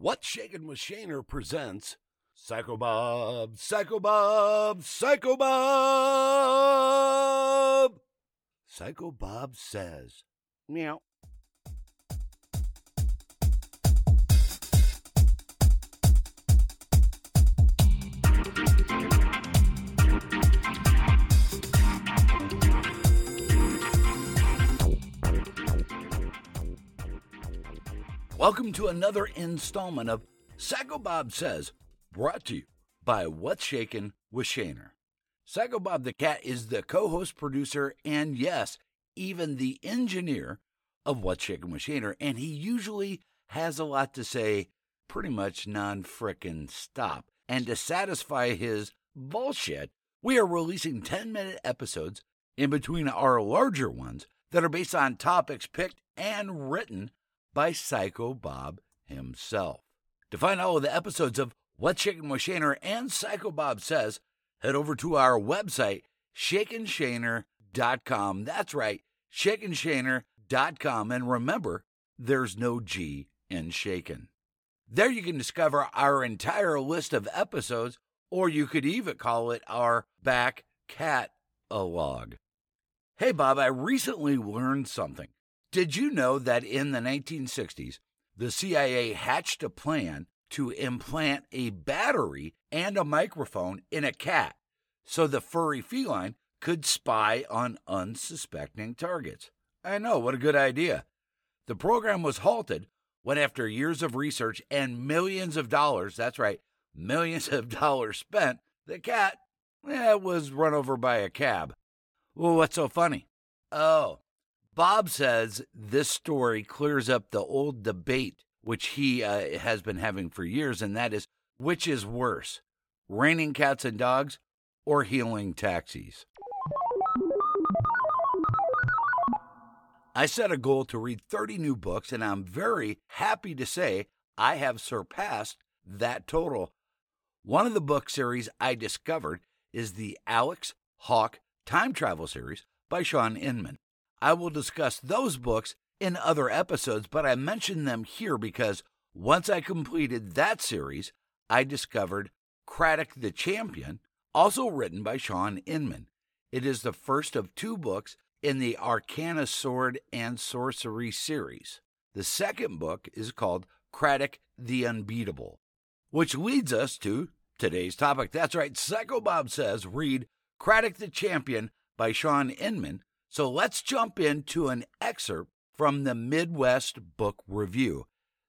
What Shakin' with Shaner presents Psycho Bob, Psycho Bob, Psycho Bob. Psycho Bob says, Meow. Welcome to another installment of Psycho Bob Says, brought to you by What's Shakin' with Shaner. Psycho Bob the Cat is the co host, producer, and yes, even the engineer of What's Shakin' with Shaner, and he usually has a lot to say, pretty much non frickin' stop. And to satisfy his bullshit, we are releasing 10 minute episodes in between our larger ones that are based on topics picked and written by Psycho Bob himself. To find all of the episodes of What's Shakin' with Shaner and Psycho Bob Says, head over to our website, shakinshaner.com. That's right, shakinshaner.com. And remember, there's no G in shaken. There you can discover our entire list of episodes, or you could even call it our back cat-a-log. Hey, Bob, I recently learned something. Did you know that in the 1960s, the CIA hatched a plan to implant a battery and a microphone in a cat so the furry feline could spy on unsuspecting targets? I know, what a good idea. The program was halted when, after years of research and millions of dollars that's right, millions of dollars spent, the cat eh, was run over by a cab. Well, what's so funny? Oh, Bob says this story clears up the old debate which he uh, has been having for years, and that is which is worse, raining cats and dogs or healing taxis? I set a goal to read 30 new books, and I'm very happy to say I have surpassed that total. One of the book series I discovered is the Alex Hawk Time Travel series by Shawn Inmon. I will discuss those books in other episodes, but I mention them here because once I completed that series, I discovered Kradak the Champion, also written by Shawn Inmon. It is the first of two books in the Arkana Sword and Sorcery series. The second book is called Kradak the Unbeatable, which leads us to today's topic. That's right, Psycho Bob says read Kradak the Champion by Shawn Inmon. So let's jump into an excerpt from the Midwest Book Review.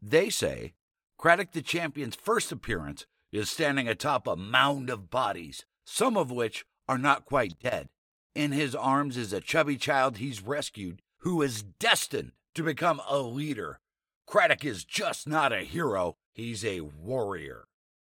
They say Kradak the Champion's first appearance is standing atop a mound of bodies, some of which are not quite dead. In his arms is a chubby child he's rescued who is destined to become a leader. Kradak is just not a hero, he's a warrior.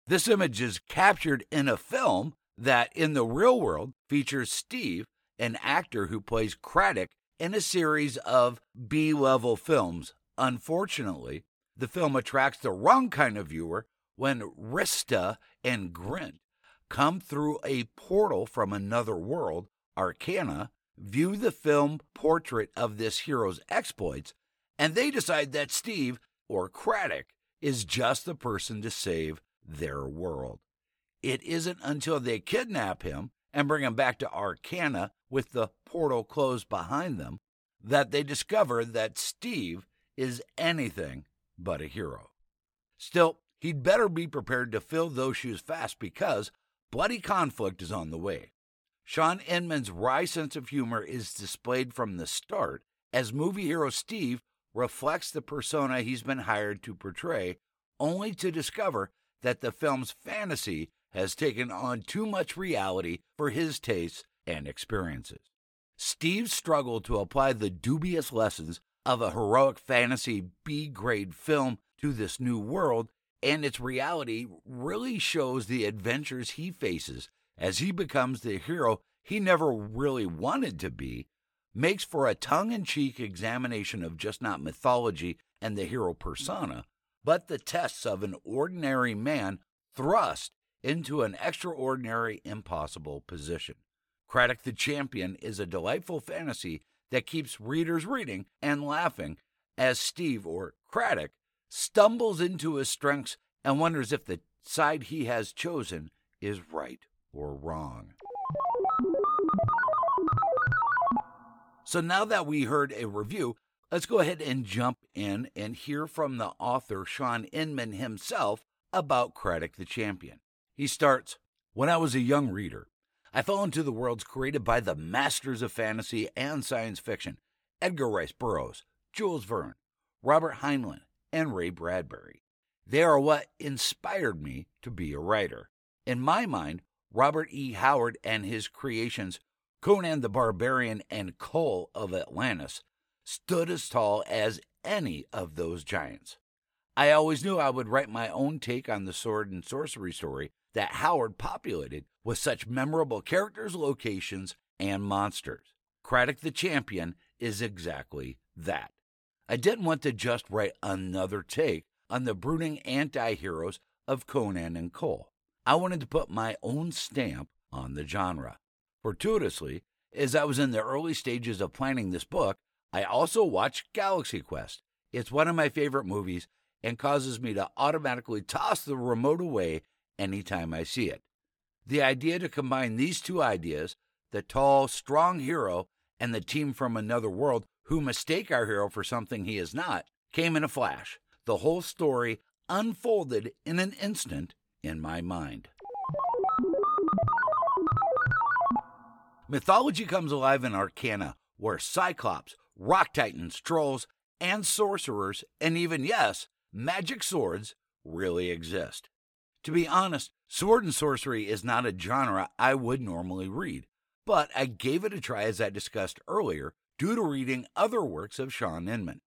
This image is captured in a film that, in the real world, features Steve, an actor who plays Kradak in a series of B level films. Unfortunately, the film attracts the wrong kind of viewer when Rista and Grint come through a portal from another world, Arkana, view the film portrait of this hero's exploits, and they decide that Steve, or Kradak, is just the person to save their world. It isn't until they kidnap him and bring him back to Arkana with the portal closed behind them that they discover that Steve is anything but a hero. Still, he'd better be prepared to fill those shoes fast because bloody conflict is on the way. Shawn Inmon's wry sense of humor is displayed from the start as movie hero Steve reflects the persona he's been hired to portray, only to discover that the film's fantasy has taken on too much reality for his tastes and experiences. Steve's struggle to apply the dubious lessons of a heroic fantasy B grade film to this new world and its reality really shows the adventures he faces as he becomes the hero he never really wanted to be, makes for a tongue in cheek examination of just not mythology and the hero persona, but the tests of an ordinary man thrust into an extraordinary, impossible position. Kradak the Champion is a delightful fantasy that keeps readers reading and laughing as Steve, or Kradak, stumbles into his strengths and wonders if the side he has chosen is right or wrong. So now that we heard a review, let's go ahead and jump in and hear from the author Shawn Inmon himself about Kradak the Champion. He starts When I was a young reader, I fell into the worlds created by the masters of fantasy and science fiction Edgar Rice Burroughs, Jules Verne, Robert Heinlein, and Ray Bradbury. They are what inspired me to be a writer. In my mind, Robert E. Howard and his creations, Conan the Barbarian and Kull of Atlantis, stood as tall as any of those giants. I always knew I would write my own take on the sword and sorcery story that Howard populated with such memorable characters, locations, and monsters. Kradak the Champion is exactly that. I didn't want to just write another take on the brooding anti heroes of Conan and Cole. I wanted to put my own stamp on the genre. Fortuitously, as I was in the early stages of planning this book, I also watched Galaxy Quest. It's one of my favorite movies and causes me to automatically toss the remote away anytime I see it. The idea to combine these two ideas, the tall, strong hero and the team from another world who mistake our hero for something he is not, came in a flash. The whole story unfolded in an instant in my mind. Mythology comes alive in Arkana, where Cyclops, Rock Titans, trolls, and sorcerers, and even, yes, magic swords really exist. To be honest, sword and sorcery is not a genre I would normally read, but I gave it a try as I discussed earlier due to reading other works of Shawn Inmon.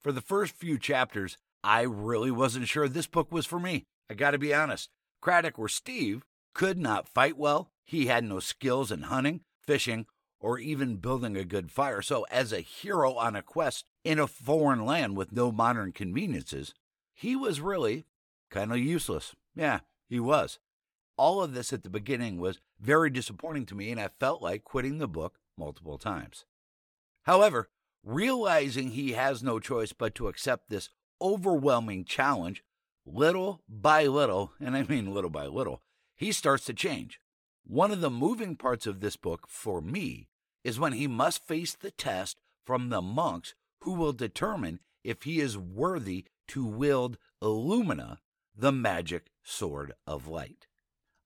For the first few chapters, I really wasn't sure this book was for me. I gotta be honest. Kradak or Steve could not fight well. He had no skills in hunting, fishing, or even building a good fire. So, as a hero on a quest in a foreign land with no modern conveniences, he was really kind of useless. Yeah, he was. All of this at the beginning was very disappointing to me, and I felt like quitting the book multiple times. However, realizing he has no choice but to accept this overwhelming challenge, little by little, and I mean little by little, he starts to change. One of the moving parts of this book for me is when he must face the test from the monks who will determine if he is worthy to wield Illumina, the magic sword of light.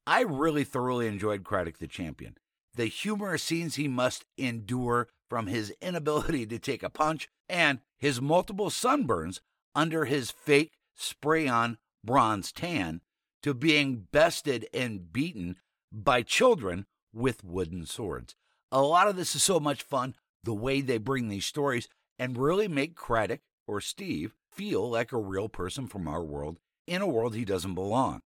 I really thoroughly enjoyed Kradak the Champion. The humorous scenes he must endure from his inability to take a punch and his multiple sunburns under his fake spray on bronze tan to being bested and beaten by children with wooden swords. A lot of this is so much fun, the way they bring these stories and really make Kradak or Steve feel like a real person from our world in a world he doesn't belong.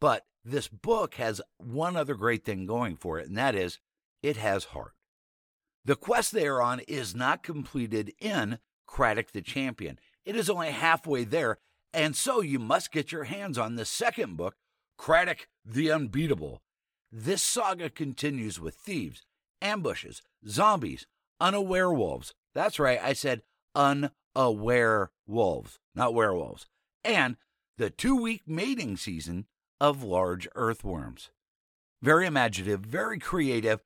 But this book has one other great thing going for it, and that is it has heart. The quest they are on is not completed in Kradak the Champion. It is only halfway there, and so you must get your hands on the second book, Kradak the Unbeatable. This saga continues with thieves, ambushes, zombies, unaware wolves. That's right, I said unaware wolves, not werewolves. And the two week mating season of large earthworms. Very imaginative, very creative,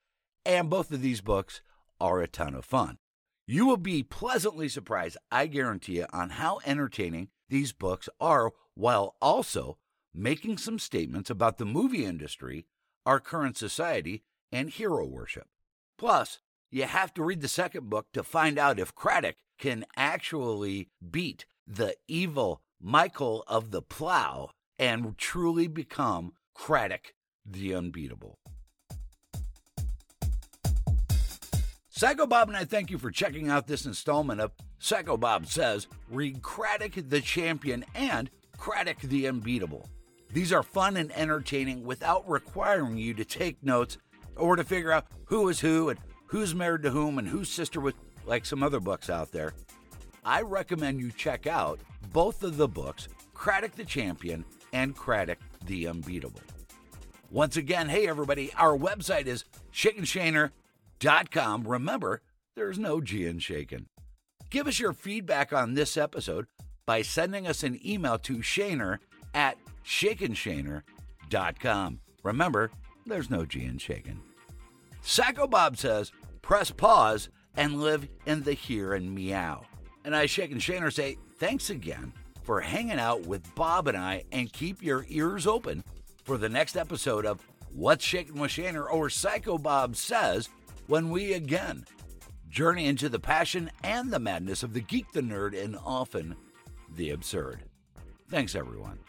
and both of these books are a ton of fun. You will be pleasantly surprised, I guarantee you, on how entertaining these books are, while also making some statements about the movie industry, our current society, and hero worship. Plus, you have to read the second book to find out if Kradak can actually beat the evil Michael of the Plow and truly become Kradak the Unbeatable. Psycho Bob and I thank you for checking out this installment of Psycho Bob Says Read Kradak the Champion and Kradak the Unbeatable. These are fun and entertaining without requiring you to take notes or to figure out who is who and who's married to whom and whose sister was, like some other books out there. I recommend you check out both of the books, Kradak the Champion and Kradak the Unbeatable. Once again, hey everybody, our website is shakinshaner.com com. Remember, there's no G in shaken. Give us your feedback on this episode. by sending us an email to Shaner at shakenShaner.com. Remember, there's no G in shaken. Psycho Bob says, press pause and live in the here and meow. And I, Shaken Shaner, say, thanks again for hanging out with Bob and I, and keep your ears open for the next episode of What's Shaking with Shaner or Psycho Bob Says when we again journey into the passion and the madness of the geek, the nerd, and often the absurd. Thanks, everyone.